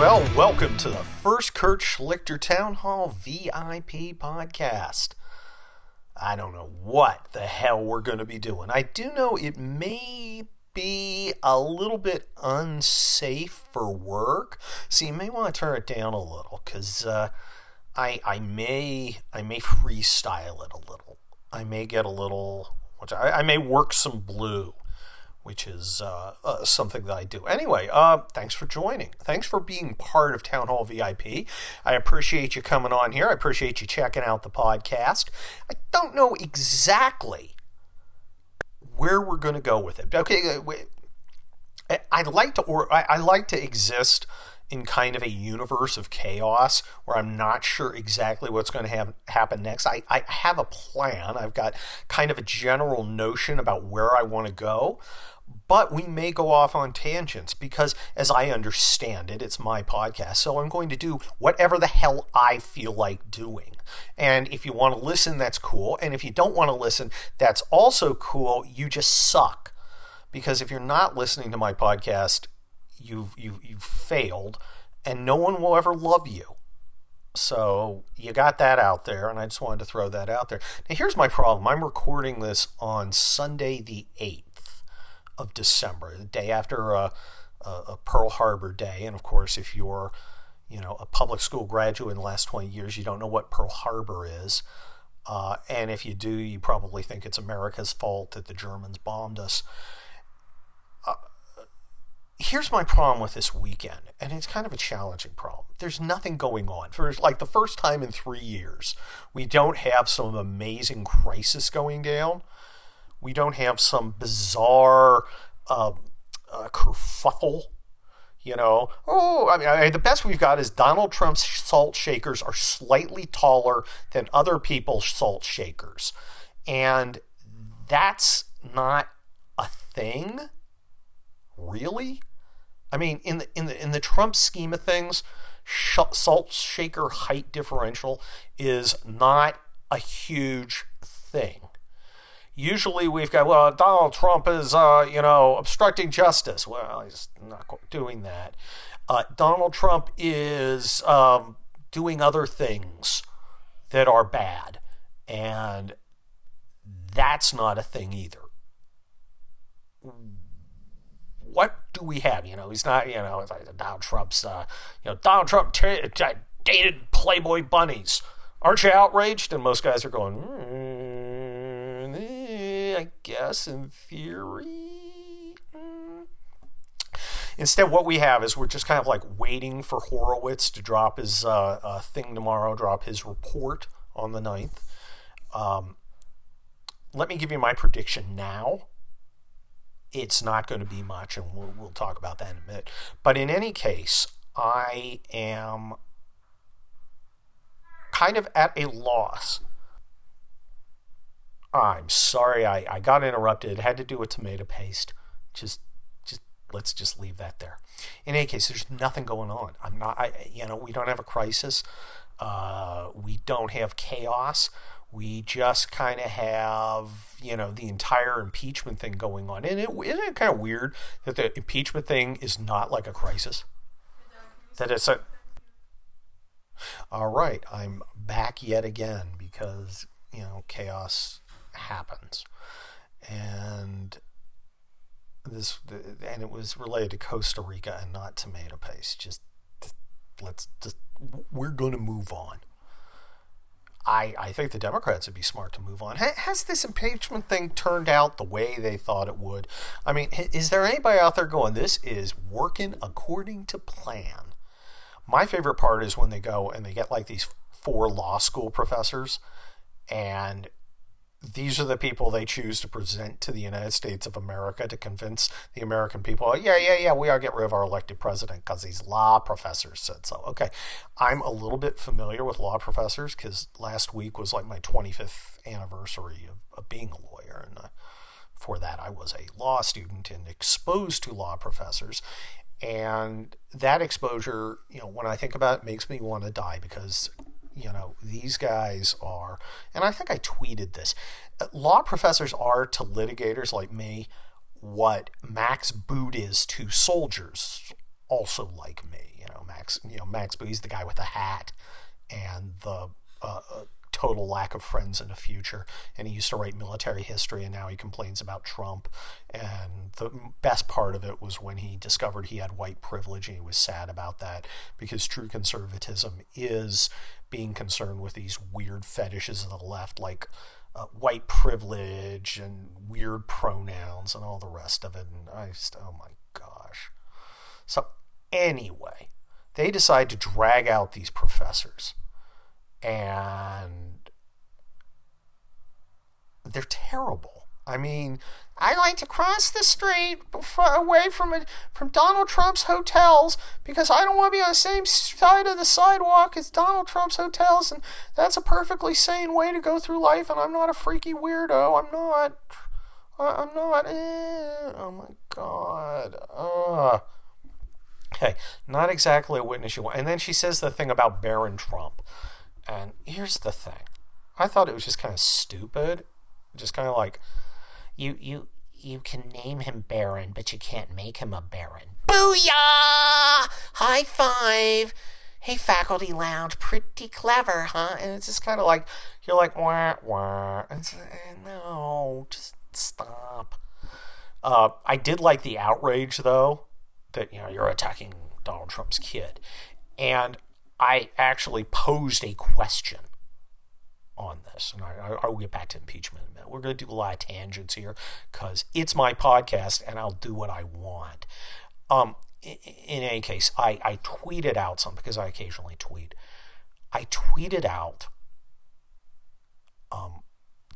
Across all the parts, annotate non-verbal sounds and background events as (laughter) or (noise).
Well, welcome to the first Kurt Schlichter Town Hall VIP podcast. I don't know what the hell we're going to be doing. I do know it may be a little bit unsafe for work, so you may want to turn it down a little because uh, I I may I may freestyle it a little. I may get a little. I, I may work some blue which is uh, uh, something that I do. Anyway, uh, thanks for joining. Thanks for being part of Town Hall VIP. I appreciate you coming on here. I appreciate you checking out the podcast. I don't know exactly where we're going to go with it. Okay, uh, I'd like to, or I, I like to exist in kind of a universe of chaos where I'm not sure exactly what's going to have, happen next. I, I have a plan. I've got kind of a general notion about where I want to go, but we may go off on tangents because, as I understand it, it's my podcast. So I'm going to do whatever the hell I feel like doing. And if you want to listen, that's cool. And if you don't want to listen, that's also cool. You just suck. Because if you're not listening to my podcast, you've you've you've failed, and no one will ever love you. So you got that out there, and I just wanted to throw that out there. Now here's my problem. I'm recording this on Sunday the eighth of December, the day after a, a, a Pearl Harbor Day, and of course, if you're you know a public school graduate in the last 20 years, you don't know what Pearl Harbor is. Uh, and if you do, you probably think it's America's fault that the Germans bombed us here's my problem with this weekend, and it's kind of a challenging problem. There's nothing going on. For like the first time in three years, we don't have some amazing crisis going down. We don't have some bizarre uh, uh, kerfuffle. You know, oh, I mean, I mean, the best we've got is Donald Trump's salt shakers are slightly taller than other people's salt shakers. And that's not a thing, really? I mean, in the in the in the Trump scheme of things, salt shaker height differential is not a huge thing. Usually, we've got well, Donald Trump is uh, you know obstructing justice. Well, he's not doing that. Uh, Donald Trump is um, doing other things that are bad, and that's not a thing either what do we have? You know, he's not, you know, like Donald Trump's, uh, you know, Donald Trump t- t- dated Playboy bunnies. Aren't you outraged? And most guys are going, mm, I guess in theory. Mm. Instead, what we have is we're just kind of like waiting for Horowitz to drop his uh, uh, thing tomorrow, drop his report on the 9th. Um, let me give you my prediction now it's not going to be much, and we'll, we'll talk about that in a minute. But in any case, I am kind of at a loss. I'm sorry, I, I got interrupted. It had to do with tomato paste. Just, just let's just leave that there. In any case, there's nothing going on. I'm not, I, you know, we don't have a crisis. Uh, we don't have chaos we just kind of have you know the entire impeachment thing going on. And it isn't it kind of weird that the impeachment thing is not like a crisis? That it's a all right i'm back yet again because you know chaos happens. And this and it was related to costa rica and not tomato paste. Just let's just we're going to move on I, I think the Democrats would be smart to move on. Has this impeachment thing turned out the way they thought it would? I mean, is there anybody out there going, this is working according to plan? My favorite part is when they go and they get like these four law school professors and these are the people they choose to present to the United States of America to convince the American people, yeah, yeah, yeah, we are get rid of our elected president because these law professors said so. Okay, I'm a little bit familiar with law professors because last week was like my 25th anniversary of, of being a lawyer, and uh, for that I was a law student and exposed to law professors. And that exposure, you know, when I think about it, makes me want to die because you know, these guys are, and I think I tweeted this law professors are to litigators like me what max boot is to soldiers also like me. You know, Max. You know, Max Boot, He's the guy with the hat and the uh, uh, total lack of friends in the future. And he used to write military history, and now he complains about Trump. And the best part of it was when he discovered he had white privilege, and he was sad about that because true conservatism is being concerned with these weird fetishes of the left, like uh, white privilege and weird pronouns and all the rest of it. And I just, oh my gosh. So, anyway, they decide to drag out these professors. And they're terrible. I mean, I like to cross the street away from a, from Donald Trump's hotels because I don't want to be on the same side of the sidewalk as Donald Trump's hotels, and that's a perfectly sane way to go through life. And I'm not a freaky weirdo. I'm not. I'm not. Eh, oh my god. Okay, not exactly a witness you want. And then she says the thing about Barron Trump. And here's the thing. I thought it was just kind of stupid. Just kind of like you you you can name him Baron, but you can't make him a Baron. Booyah! High five! Hey, faculty lounge, pretty clever, huh? And it's just kind of like you're like wah wah. It's, eh, no, just stop. Uh, I did like the outrage though that you know you're attacking Donald Trump's kid, and I actually posed a question on this, and I, I, will get back to impeachment in a minute. We're going to do a lot of tangents here because it's my podcast and I'll do what I want. Um, in, in any case, I, I tweeted out something because I occasionally tweet. I tweeted out, um,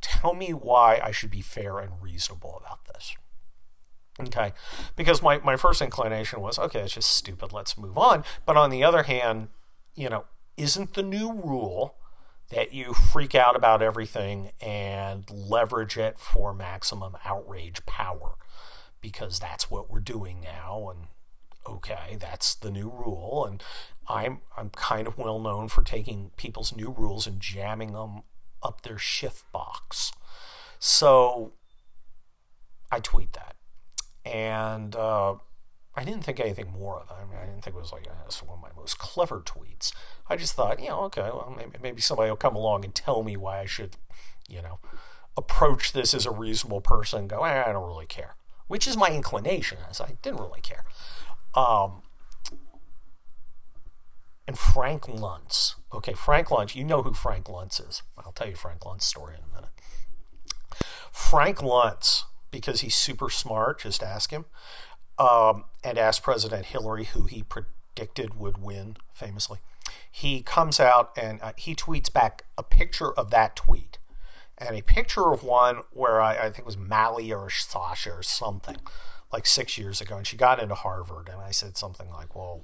tell me why I should be fair and reasonable about this. Okay, because my, my first inclination was, okay, it's just stupid, let's move on. But on the other hand, you know, isn't the new rule that you freak out about everything and leverage it for maximum outrage power? Because that's what we're doing now and okay that's the new rule and i'm i'm kind of well known for taking people's new rules and jamming them up their shift box. So i tweet that. And uh, I didn't think anything more of it. I mean, I didn't think it was like one of my most clever tweets. I just thought, you know, okay, well, maybe, maybe somebody will come along and tell me why I should, you know, approach this as a reasonable person. And go, eh, I don't really care, which is my inclination. As I didn't really care. Um, and Frank Luntz. Okay, Frank Luntz. You know who Frank Luntz is. I'll tell you Frank Luntz's story in a minute. Frank Luntz, because he's super smart. Just ask him um, and asked President Hillary, who he predicted would win famously. He comes out and uh, he tweets back a picture of that tweet and a picture of one where I, I think it was Mally or Sasha or something like six years ago. And she got into Harvard. And I said something like, well,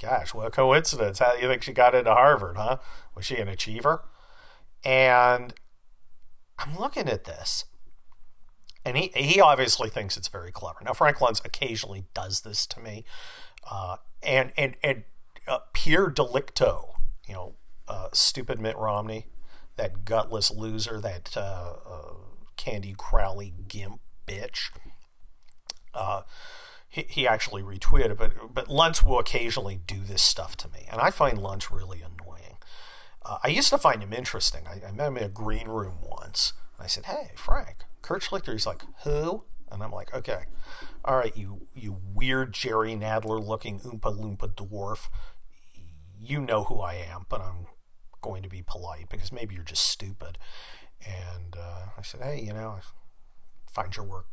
gosh, what a coincidence. How do you think she got into Harvard, huh? Was she an achiever? And I'm looking at this and he he obviously thinks it's very clever. Now Frank Luntz occasionally does this to me, uh, and and and uh, Delicto, you know, uh, stupid Mitt Romney, that gutless loser, that uh, uh, Candy Crowley gimp bitch. Uh, he, he actually retweeted, but but Luntz will occasionally do this stuff to me, and I find Luntz really annoying. I used to find him interesting. I, I met him in a green room once. I said, "Hey, Frank, Kurt Schlichter, he's like, who? And I'm like, okay, all right, you you weird Jerry Nadler looking Oompa Loompa dwarf. You know who I am, but I'm going to be polite because maybe you're just stupid. And uh, I said, hey, you know, I find your work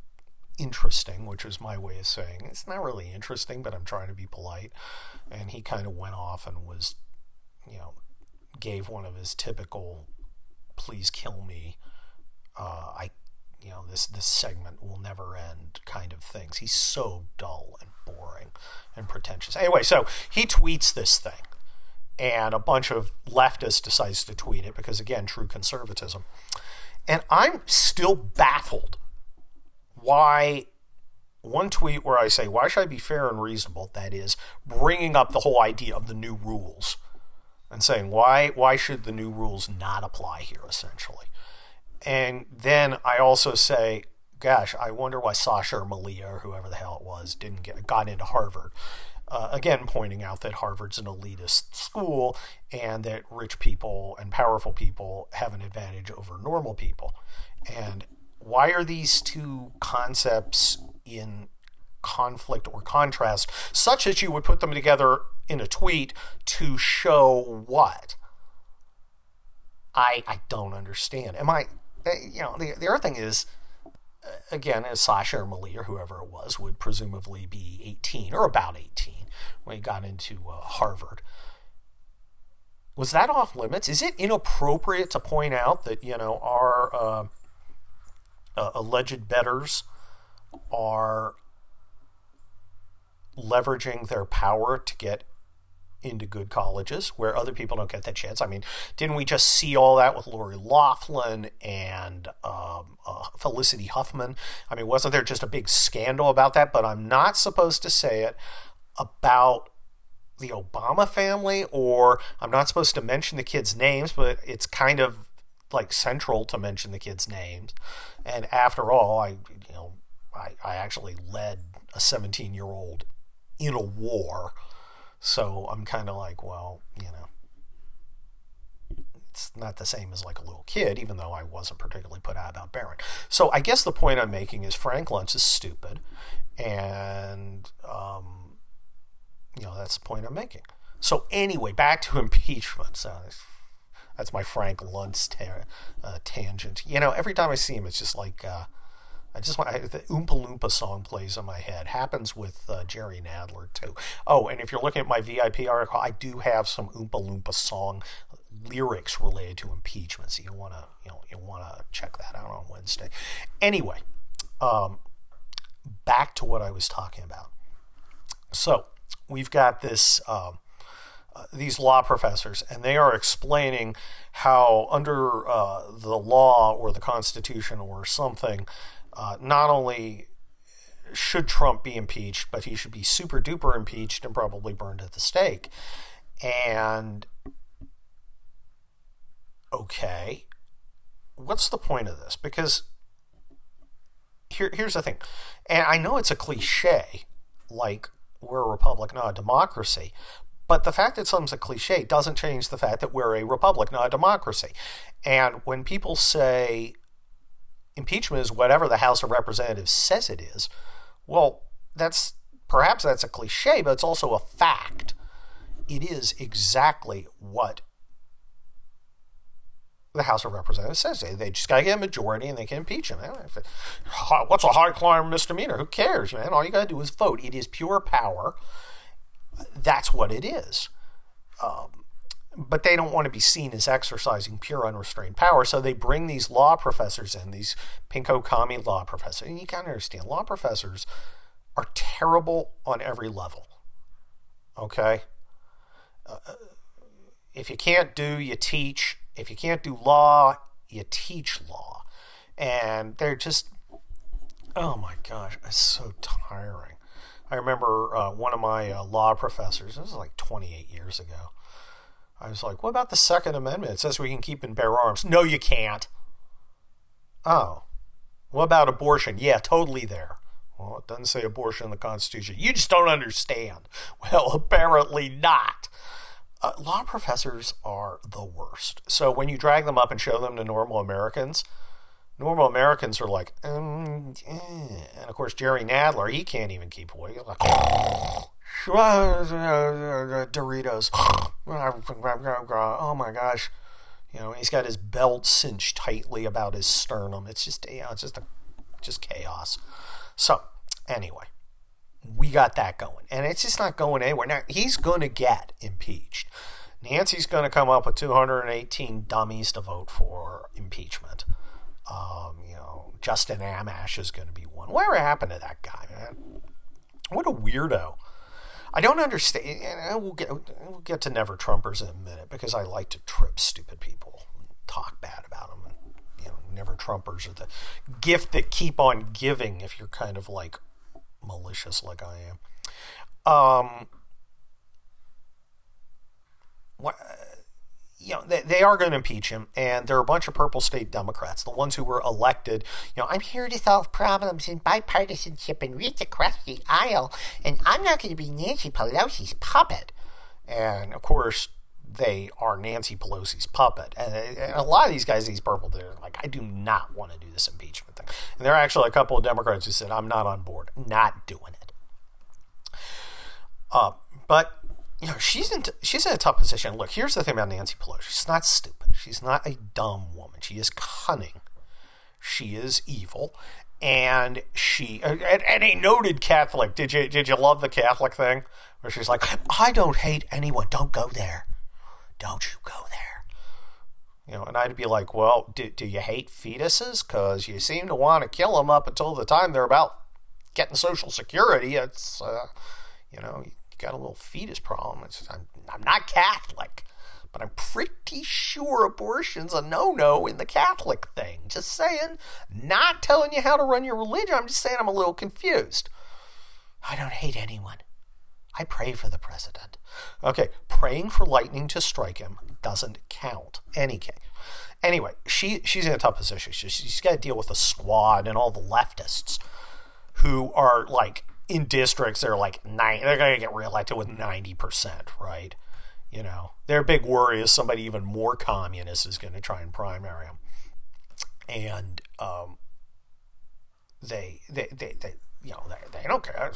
interesting, which was my way of saying it's not really interesting, but I'm trying to be polite. And he kind of went off and was, you know, gave one of his typical please kill me. Uh, I you know this this segment will never end kind of things. He's so dull and boring and pretentious. Anyway, so he tweets this thing, and a bunch of leftists decides to tweet it because again, true conservatism. And I'm still baffled why one tweet where I say, "Why should I be fair and reasonable?" That is bringing up the whole idea of the new rules and saying why why should the new rules not apply here essentially and then I also say, gosh, I wonder why Sasha or Malia or whoever the hell it was didn't get got into Harvard. Uh, again, pointing out that Harvard's an elitist school and that rich people and powerful people have an advantage over normal people. And why are these two concepts in conflict or contrast, such that you would put them together in a tweet to show what? I, I don't understand. Am I, you know, the, the other thing is, uh, again, as Sasha or Malia or whoever it was would presumably be 18 or about 18 when he got into uh, Harvard. Was that off limits? Is it inappropriate to point out that, you know, our uh, uh alleged betters are leveraging their power to get into good colleges where other people don't get that chance. I mean, didn't we just see all that with Lori Loughlin and um, uh, Felicity Huffman? I mean, wasn't there just a big scandal about that? But I'm not supposed to say it about the Obama family, or I'm not supposed to mention the kids' names, but it's kind of like central to mention the kids' names. And after all, I, you know, I, I actually led a 17 year old in a war. So I'm kind of like, well, you know, it's not the same as like a little kid, even though I wasn't particularly put out about Barron. So I guess the point I'm making is Frank Luntz is stupid, and um, you know that's the point I'm making. So anyway, back to (laughs) impeachment. So that's my Frank Luntz ta- uh, tangent. You know, every time I see him, it's just like. Uh, I just want I, the Oompa Loompa song plays in my head. Happens with uh, Jerry Nadler too. Oh, and if you're looking at my VIP article, I do have some Oompa Loompa song lyrics related to impeachment. So you want to you know you want to check that out on Wednesday. Anyway, um, back to what I was talking about. So we've got this. Um, uh, these law professors, and they are explaining how, under uh, the law or the Constitution or something, uh, not only should Trump be impeached, but he should be super duper impeached and probably burned at the stake. And okay, what's the point of this? Because here, here's the thing, and I know it's a cliche, like we're a republic, not a democracy. But the fact that something's a cliche doesn't change the fact that we're a republic, not a democracy. And when people say impeachment is whatever the House of Representatives says it is. Well, that's perhaps that's a cliche, but it's also a fact. It is exactly what the House of Representatives says. They just got to get a majority and they can impeach him. What's a high crime misdemeanor? Who cares, man? All you got to do is vote. It is pure power. That's what it is. Um, but they don't want to be seen as exercising pure unrestrained power. So they bring these law professors in, these pinko commie law professors. And you to understand, law professors are terrible on every level. Okay? Uh, if you can't do, you teach. If you can't do law, you teach law. And they're just, oh my gosh, it's so tiring. I remember uh, one of my uh, law professors, this was like 28 years ago I was like, what about the Second Amendment? It says we can keep and bear arms. No, you can't. Oh. What about abortion? Yeah, totally there. Well, it doesn't say abortion in the Constitution. You just don't understand. (laughs) Well, apparently not. Uh, law professors are the worst. So when you drag them up and show them to normal Americans, normal Americans are like, um, and of course Jerry Nadler, he can't even keep away. He's like, (laughs) Uh, uh, uh, Doritos. (sighs) oh my gosh. You know, he's got his belt cinched tightly about his sternum. It's just, you know, it's just a, just chaos. So, anyway, we got that going. And it's just not going anywhere. Now, he's going to get impeached. Nancy's going to come up with 218 dummies to vote for impeachment. Um, you know, Justin Amash is going to be one. Whatever happened to that guy, man? What a weirdo. I don't understand. And we'll get we'll get to never Trumpers in a minute because I like to trip stupid people, and talk bad about them. And, you know, never Trumpers are the gift that keep on giving. If you're kind of like malicious like I am. Um. What? You know, they, they are going to impeach him, and there are a bunch of purple state Democrats, the ones who were elected. You know, I'm here to solve problems in bipartisanship and reach across the aisle, and I'm not going to be Nancy Pelosi's puppet. And of course, they are Nancy Pelosi's puppet. And, and a lot of these guys, these purple, they're like, I do not want to do this impeachment thing. And there are actually a couple of Democrats who said, I'm not on board, not doing it. Uh, but you know, she's in she's in a tough position. Look, here's the thing about Nancy Pelosi. She's not stupid. She's not a dumb woman. She is cunning. She is evil, and she and, and a noted Catholic. Did you did you love the Catholic thing where she's like, I don't hate anyone. Don't go there. Don't you go there. You know, and I'd be like, well, do, do you hate fetuses? Because you seem to want to kill them up until the time they're about getting Social Security. It's, uh, you know, got a little fetus problem. It's, I'm, I'm not Catholic, but I'm pretty sure abortion's a no no in the Catholic thing. Just saying. Not telling you how to run your religion. I'm just saying I'm a little confused. I don't hate anyone. I pray for the president. Okay, praying for lightning to strike him doesn't count. Any case. Anyway, she she's in a tough position. She, she's got to deal with the squad and all the leftists who are like in districts they're like nine they're to get reelected with 90% right you know their big worry is somebody even more communist is going to try and primary them and um, they, they, they, they, you know, they, they don't care.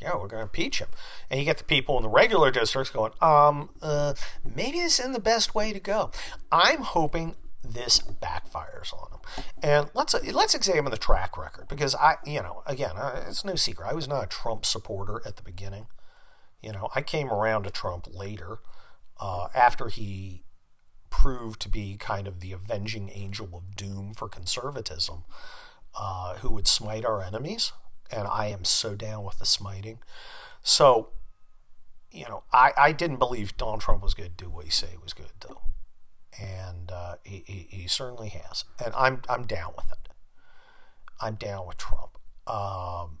Yeah, we're going to impeach him. And you get the people in the regular districts going, um, uh, maybe this isn't the best way to go. I'm hoping this backfires on him. And let's let's examine the track record because I, you know, again, it's no secret I was not a Trump supporter at the beginning. You know, I came around to Trump later uh, after he proved to be kind of the avenging angel of doom for conservatism, uh, who would smite our enemies. And I am so down with the smiting. So, you know, I, I didn't believe Donald Trump was going to do what he said he was going to do and uh, he, he, he, certainly has. And I'm I'm down with it. I'm down with Trump um,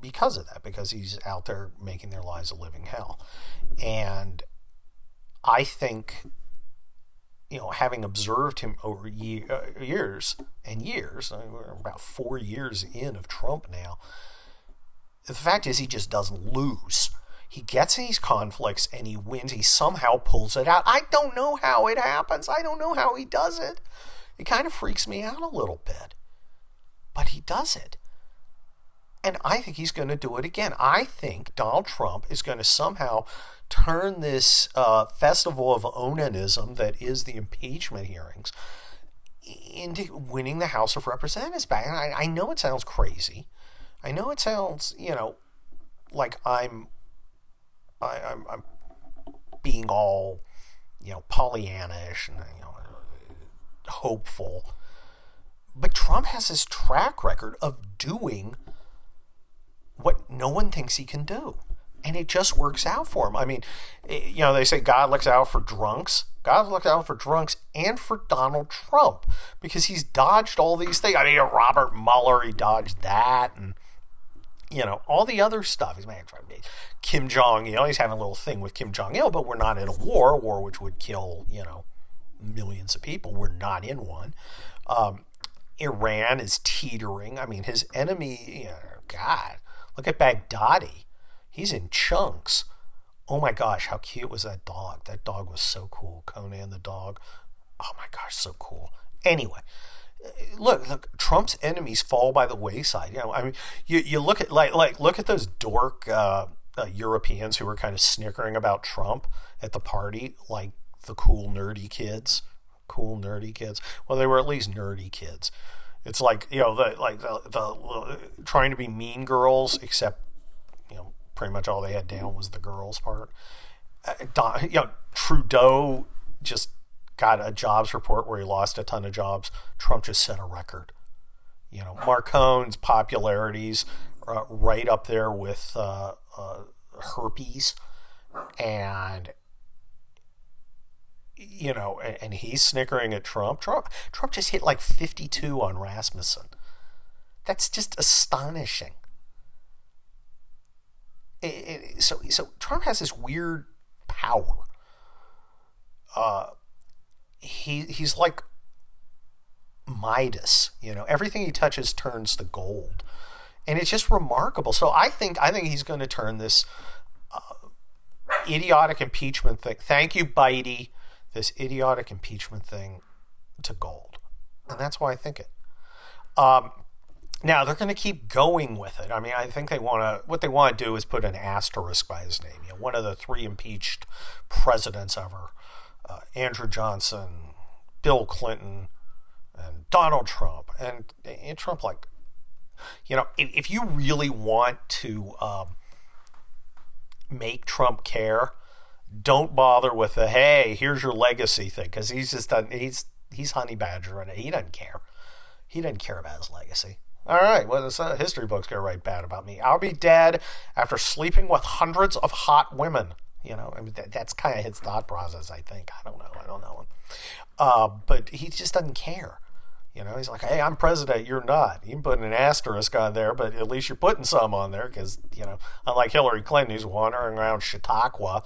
because of that, because he's out there making their lives a living hell, and I think. You know, having observed him over year, uh, years and years, I mean, we're about four years in of Trump now. The fact is, he just doesn't lose he gets these conflicts and he wins. He somehow pulls it out. I don't know how it happens. I don't know how he does it. It kind of freaks me out a little bit. But he does it. And I think he's going to do it again. I think Donald Trump is going to somehow turn this uh, festival of onanism that is the impeachment hearings into winning the House of Representatives back. And I, I know it sounds crazy. I know it sounds, you know, like I'm I, am I'm, I'm being all, you know, Pollyannish and you know, hopeful. But Trump has this track record of doing what no one thinks he can do. And it just works out for him. I mean, eh, you know, they say God looks out for drunks. God looks out for drunks and for Donald Trump because he's dodged all these things. I mean, Robert Mueller, he dodged that. And, you know, all the other stuff. He's Kim Jong Il. He's having a little thing with Kim Jong Il, but we're not in a war, war which would kill, you know, millions of people. We're not in one. Um, Iran is teetering. I mean, his enemy, you know, God, look at Baghdadi. He's in chunks. Oh my gosh, how cute was that dog? That dog was so cool. Conan the dog. Oh my gosh, so cool. Anyway, look, look, Trump's enemies fall by the wayside. You know, I mean, you, you look at like like look at those dork uh, uh, Europeans who were kind of snickering about Trump at the party, like the cool nerdy kids, cool nerdy kids. Well, they were at least nerdy kids. It's like you know the like the, the uh, trying to be mean girls, except you know pretty much all they had down was the girls part. Uh, Don, you know Trudeau just got a jobs report where he lost a ton of jobs. Trump just set a record. You know, Macron's popularities uh, right up there with uh, uh, herpes, and you know, and, and, he's snickering at Trump. Trump. Trump just hit like 52 on Rasmussen. That's just astonishing. It, it, so, so Trump has this weird power. Uh, he he's like Midas. You know, everything he touches turns to gold, and it's just remarkable. So I think I think he's going to turn this uh, idiotic impeachment thing. Thank you, Bitey. This idiotic impeachment thing to gold, and that's why I think it. Um, now they're going to keep going with it. I mean, I think they want to. What they want to do is put an asterisk by his name. You know, one of the three impeached presidents ever: uh, Andrew Johnson, Bill Clinton, and Donald Trump. And, and Trump, like, you know, if, if you really want to um, make Trump care, don't bother with the hey, here's your legacy thing because he's just done. He's he's honey badger and he doesn't care. He doesn't care about his legacy. All right, well, the uh, history book's gonna write bad about me. I'll be dead after sleeping with hundreds of hot women. You know, I mean, that, that's kind of his thought process. I think. I don't know. I don't know. Uh, but he just doesn't care. You know, he's like, hey, I'm president. You're not. You can put an asterisk on there, but at least you're putting some on there because, you know, unlike Hillary Clinton, who's wandering around Chappaqua,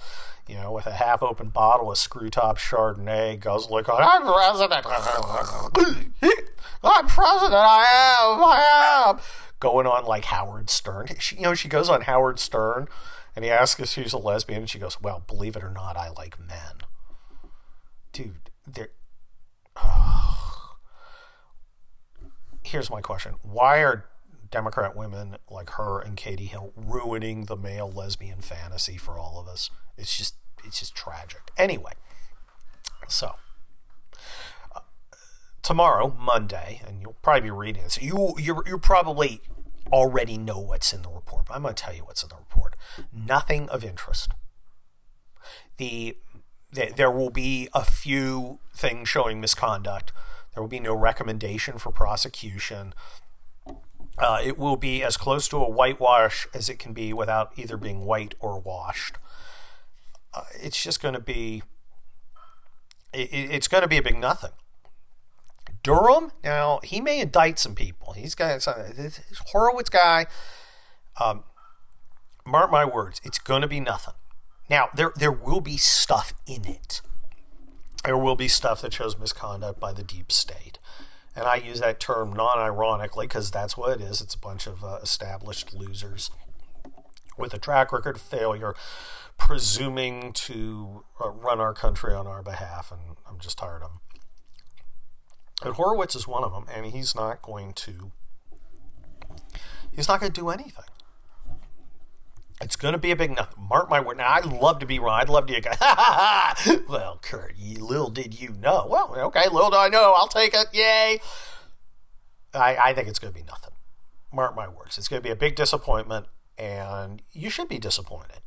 you know, with a half open bottle of screw top Chardonnay, guzzling I'm president. I'm president. I am. I am. Going on like Howard Stern. She, you know, she goes on Howard Stern and he asks if she's a lesbian and she goes, well, believe it or not, I like men. Dude, they're. Here's my question: Why are Democrat women like her and Katie Hill ruining the male lesbian fantasy for all of us? It's just it's just tragic. Anyway, so uh, tomorrow, Monday, and you'll probably be reading this. You you you probably already know what's in the report, but I'm going to tell you what's in the report. Nothing of interest. The there will be a few things showing misconduct there will be no recommendation for prosecution. Uh, it will be as close to a whitewash as it can be without either being white or washed. Uh, it's just going to be. It, it's going to be a big nothing. Durham, now he may indict some people. He's got this Horowitz guy. Um, mark my words, it's going to be nothing. Now there there will be stuff in it there will be stuff that shows misconduct by the deep state. And I use that term non ironically because that's what it is. It's a bunch of uh, established losers with a track record of failure, presuming to uh, run our country on our behalf. And I'm just tired of them. But Horowitz is one of them, and he's not going to. He's not going to do anything. It's going to be a big nothing. Mark my word. Now, I'd love to be wrong. I'd love to (laughs) ha ha. Well, Kurt, little did you know. Well, okay, little do I know. I'll take it. Yay. I, I think it's going to be nothing. Mark my words. It's going to be a big disappointment, and you should be disappointed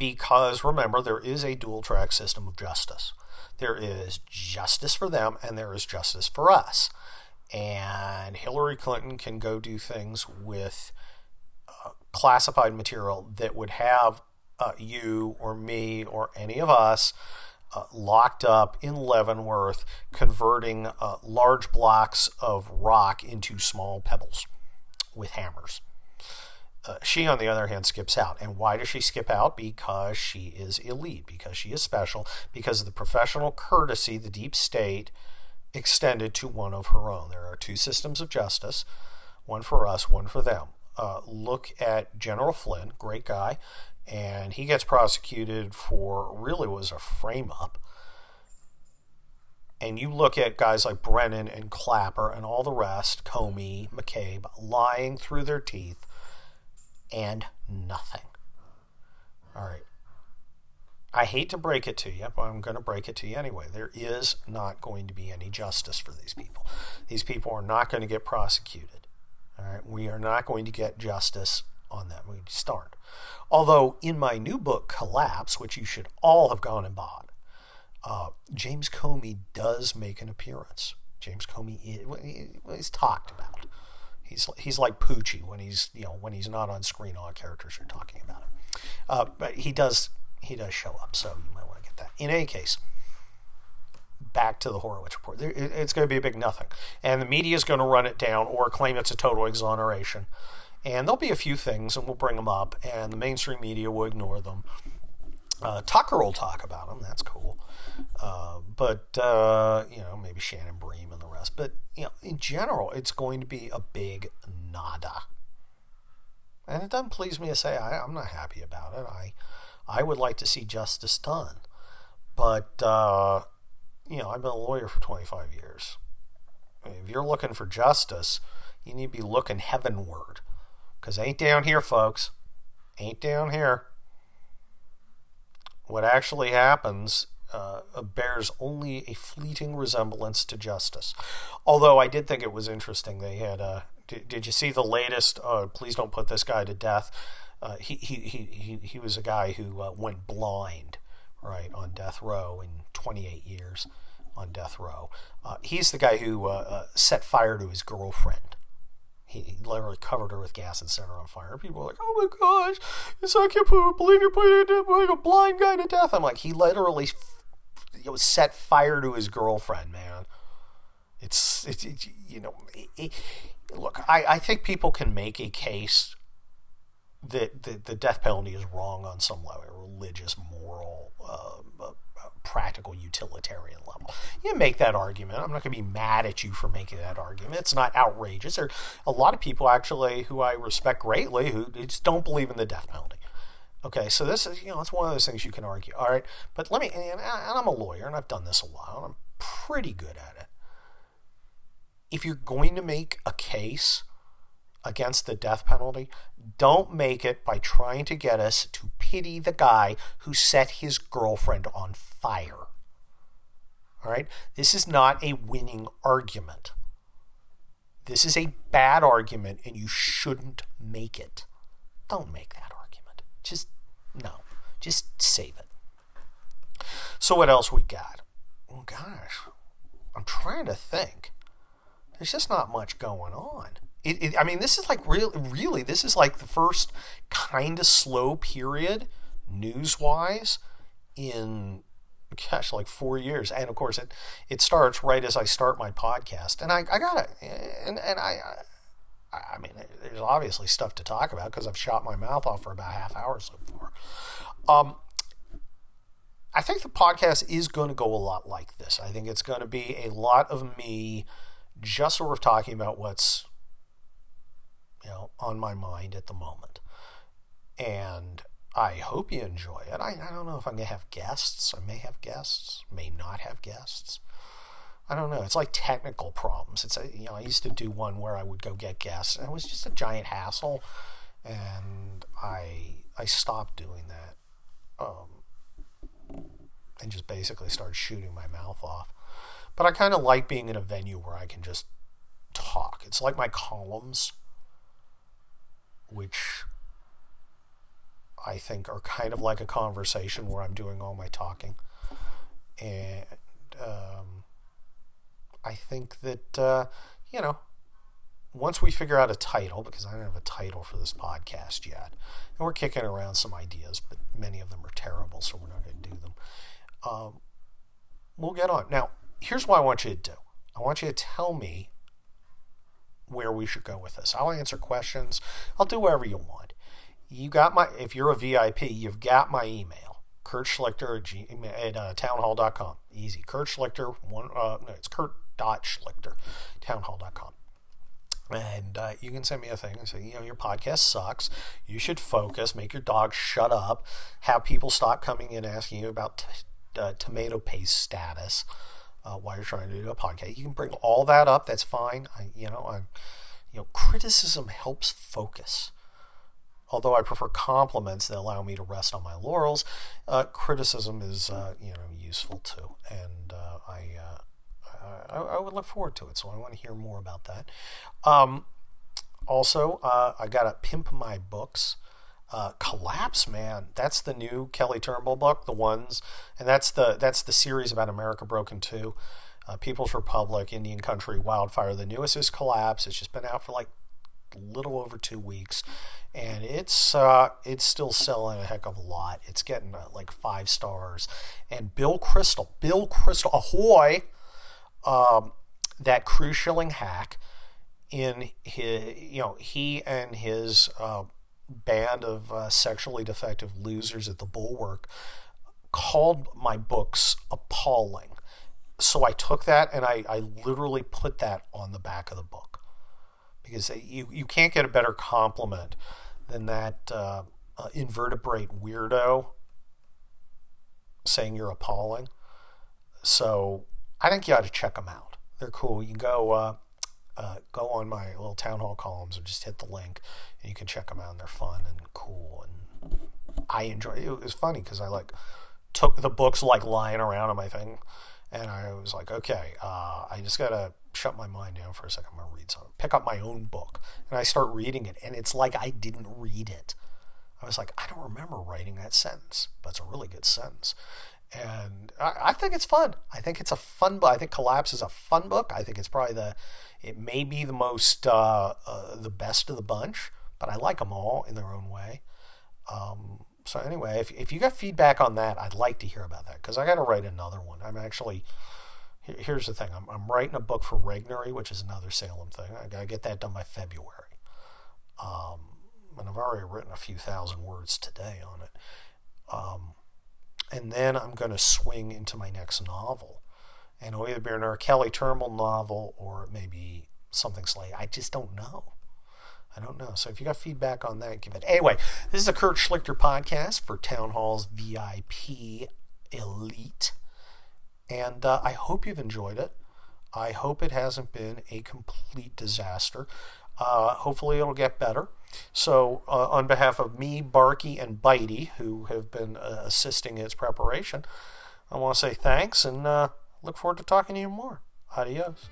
because remember, there is a dual track system of justice. There is justice for them, and there is justice for us. And Hillary Clinton can go do things with classified material that would have uh, you or me or any of us uh, locked up in Leavenworth, converting uh, large blocks of rock into small pebbles with hammers. Uh, she, on the other hand, skips out. And why does she skip out? Because she is elite, because she is special, because of the professional courtesy the deep state extended to one of her own. There are two systems of justice one for us, one for them uh, look at General Flynn, great guy, and he gets prosecuted for really was a frame up. And you look at guys like Brennan and Clapper and all the rest, Comey, McCabe, lying through their teeth and nothing. All right. I hate to break it to you, but I'm going to break it to you anyway. There is not going to be any justice for these people. These people are not going to get prosecuted. All right, we are not going to get justice on that. We start. Although in my new book, Collapse, which you should all have gone and bought, uh, James Comey does make an appearance. James Comey is, he's talked about. He's he's like Poochie when he's you know when he's not on screen. All characters are talking about him. Uh, but he does he does show up, so you might want to get that. In any case, back to the Horowitz report. It's going to be a big nothing. And the media is going to run it down or claim it's a total exoneration. And there'll be a few things, and we'll bring them up, and the mainstream media will ignore them. Uh, Tucker will talk about them. That's cool. Uh, but, uh, you know, maybe Shannon Bream and the rest. But, you know, in general, it's going to be a big nada. And it doesn't please me to say I, am not happy about it. I, I would like to see justice done. But, uh, you know, I've been a lawyer for 25 years. If you're looking for justice, you need to be looking heavenward. Because ain't down here, folks. Ain't down here what actually happens uh, bears only a fleeting resemblance to justice. Although I did think it was interesting. They had. Uh, did, did you see the latest? Uh, please don't put this guy to death. Uh, he, he, he, he, was a guy who uh, went blind, right, on death row in 28 years on death row. Uh, he's the guy who set fire to his girlfriend he literally covered her with gas and set her on fire. People were like, "Oh my gosh, it's I can't believe you're putting a blind guy to death." I'm like, he literally you know, set fire to his girlfriend, man. It's it's it, you know, it, it, look, I I think people can make a case that the, the death penalty is wrong on some level, religious, moral, uh, uh, practical, utilitarian level. You make that argument. I'm not going to be mad at you for making that argument. It's not outrageous. There are a lot of people actually who I respect greatly who just don't believe in the death penalty. Okay, so this is, you know, it's one of those things you can argue. All right, but let me, and I'm a lawyer and I've done this a while and I'm pretty good at it. If you're going to make a case against the death penalty, don't make it by trying to get us to pity the guy who set his girlfriend on fire. All right? This is not a winning argument. This is a bad argument, and you shouldn't make it. Don't make that argument. Just, no. Just save it. So, what else we got? Oh, gosh. I'm trying to think. There's just not much going on. It, it, I mean, this is like really, really, this is like the first kind of slow period news wise in gosh, like four years. And of course, it it starts right as I start my podcast, and I, I got it, and and I. I mean, there's obviously stuff to talk about because I've shot my mouth off for about half hour so far. Um, I think the podcast is going to go a lot like this. I think it's going to be a lot of me just sort of talking about what's you know on my mind at the moment, and I hope you enjoy it. I, I don't know if I'm going to have guests. I may have guests, may not have guests. I don't know. It's like technical problems. It's a, you know I used to do one where I would go get guests, and it was just a giant hassle, and I I stopped doing that, um, and just basically started shooting my mouth off. But I kind of like being in a venue where I can just talk. It's like my columns, which I think are kind of like a conversation where I'm doing all my talking. And um, I think that, uh, you know, once we figure out a title, because I don't have a title for this podcast yet, and we're kicking around some ideas, but many of them are terrible, so we're not going to do them. Um, we'll get on. Now, here's what I want you to do I want you to tell me where we should go with this. I'll answer questions, I'll do whatever you want you got my, if you're a VIP, you've got my email, Kurt Schlichter at, uh, townhall.com. Easy. Kurt Schlichter, one, uh, no, it's Kurt dot Schlichter, townhall.com. And uh, you can send me a thing and say, you know, your podcast sucks. You should focus. Make your dog shut up. Have people stop coming in asking you about t- uh, tomato paste status uh, while you're trying to do a podcast. You can bring all that up. That's fine. I, you know, I, you know, criticism helps focus although I prefer compliments that allow me to rest on my laurels, uh, criticism is uh, you know useful too, and uh, I, uh, I, I would look forward to it. So I want to hear more about that. Um, also, uh, I got to pimp my books. Uh, Collapse, man, that's the new Kelly Turnbull book, the ones, and that's the that's the series about America Broken Two. People's Republic, Indian Country, Wildfire. The newest is Collapse. It's just been out for like a little over two weeks and it's uh, it's still selling a heck of a lot. It's getting uh, like five stars. And Bill Kristol Bill Kristol ahoy! Um, that cruise shilling hack in his, you know, he and his uh, band of uh, sexually defective losers at the Bulwark called my books appalling. So I took that and I, I literally put that on the back of the book because you, you can't get a better compliment than that uh, uh, invertebrate weirdo saying you're appalling. So I think you ought to check them out. They're cool. You can go uh, uh, go on my little Townhall columns or just hit the link and you can check them out. And they're fun and cool and I enjoy. It, it was funny because I like took the books like lying around on my thing, and I was like, okay, uh, I just gotta shut my mind down for a second. I'm gonna read something. Pick up my own book, and I start reading it, and it's like I didn't read it. I was like, I don't remember writing that sentence, but it's a really good sentence. And I, I think it's fun. I think it's a fun book. I think Collapse is a fun book. I think it's probably the, it may be the most, uh, uh, the best of the bunch, but I like them all in their own way. Um, so anyway, if, if you got feedback on that, I'd like to hear about that because I got to write another one. I'm actually here's the thing: I'm, I'm writing a book for Regnery, which is another Salem thing. I got to get that done by February. Um, and I've already written a few thousand words today on it. Um, and then I'm going to swing into my next novel, and it'll either be an R. Kelly Turnbull novel or maybe something slightly. I just don't know. I don't know. So if you got feedback on that, give it. Anyway, this is a Kurt Schlichter podcast for Townhall's VIP Elite. And uh, I hope you've enjoyed it. I hope it hasn't been a complete disaster. Uh, hopefully, it'll get better. So, uh, on behalf of me, Barky, and Bitey, who have been uh, assisting its preparation, I want to say thanks and uh, look forward to talking to you more. Adios.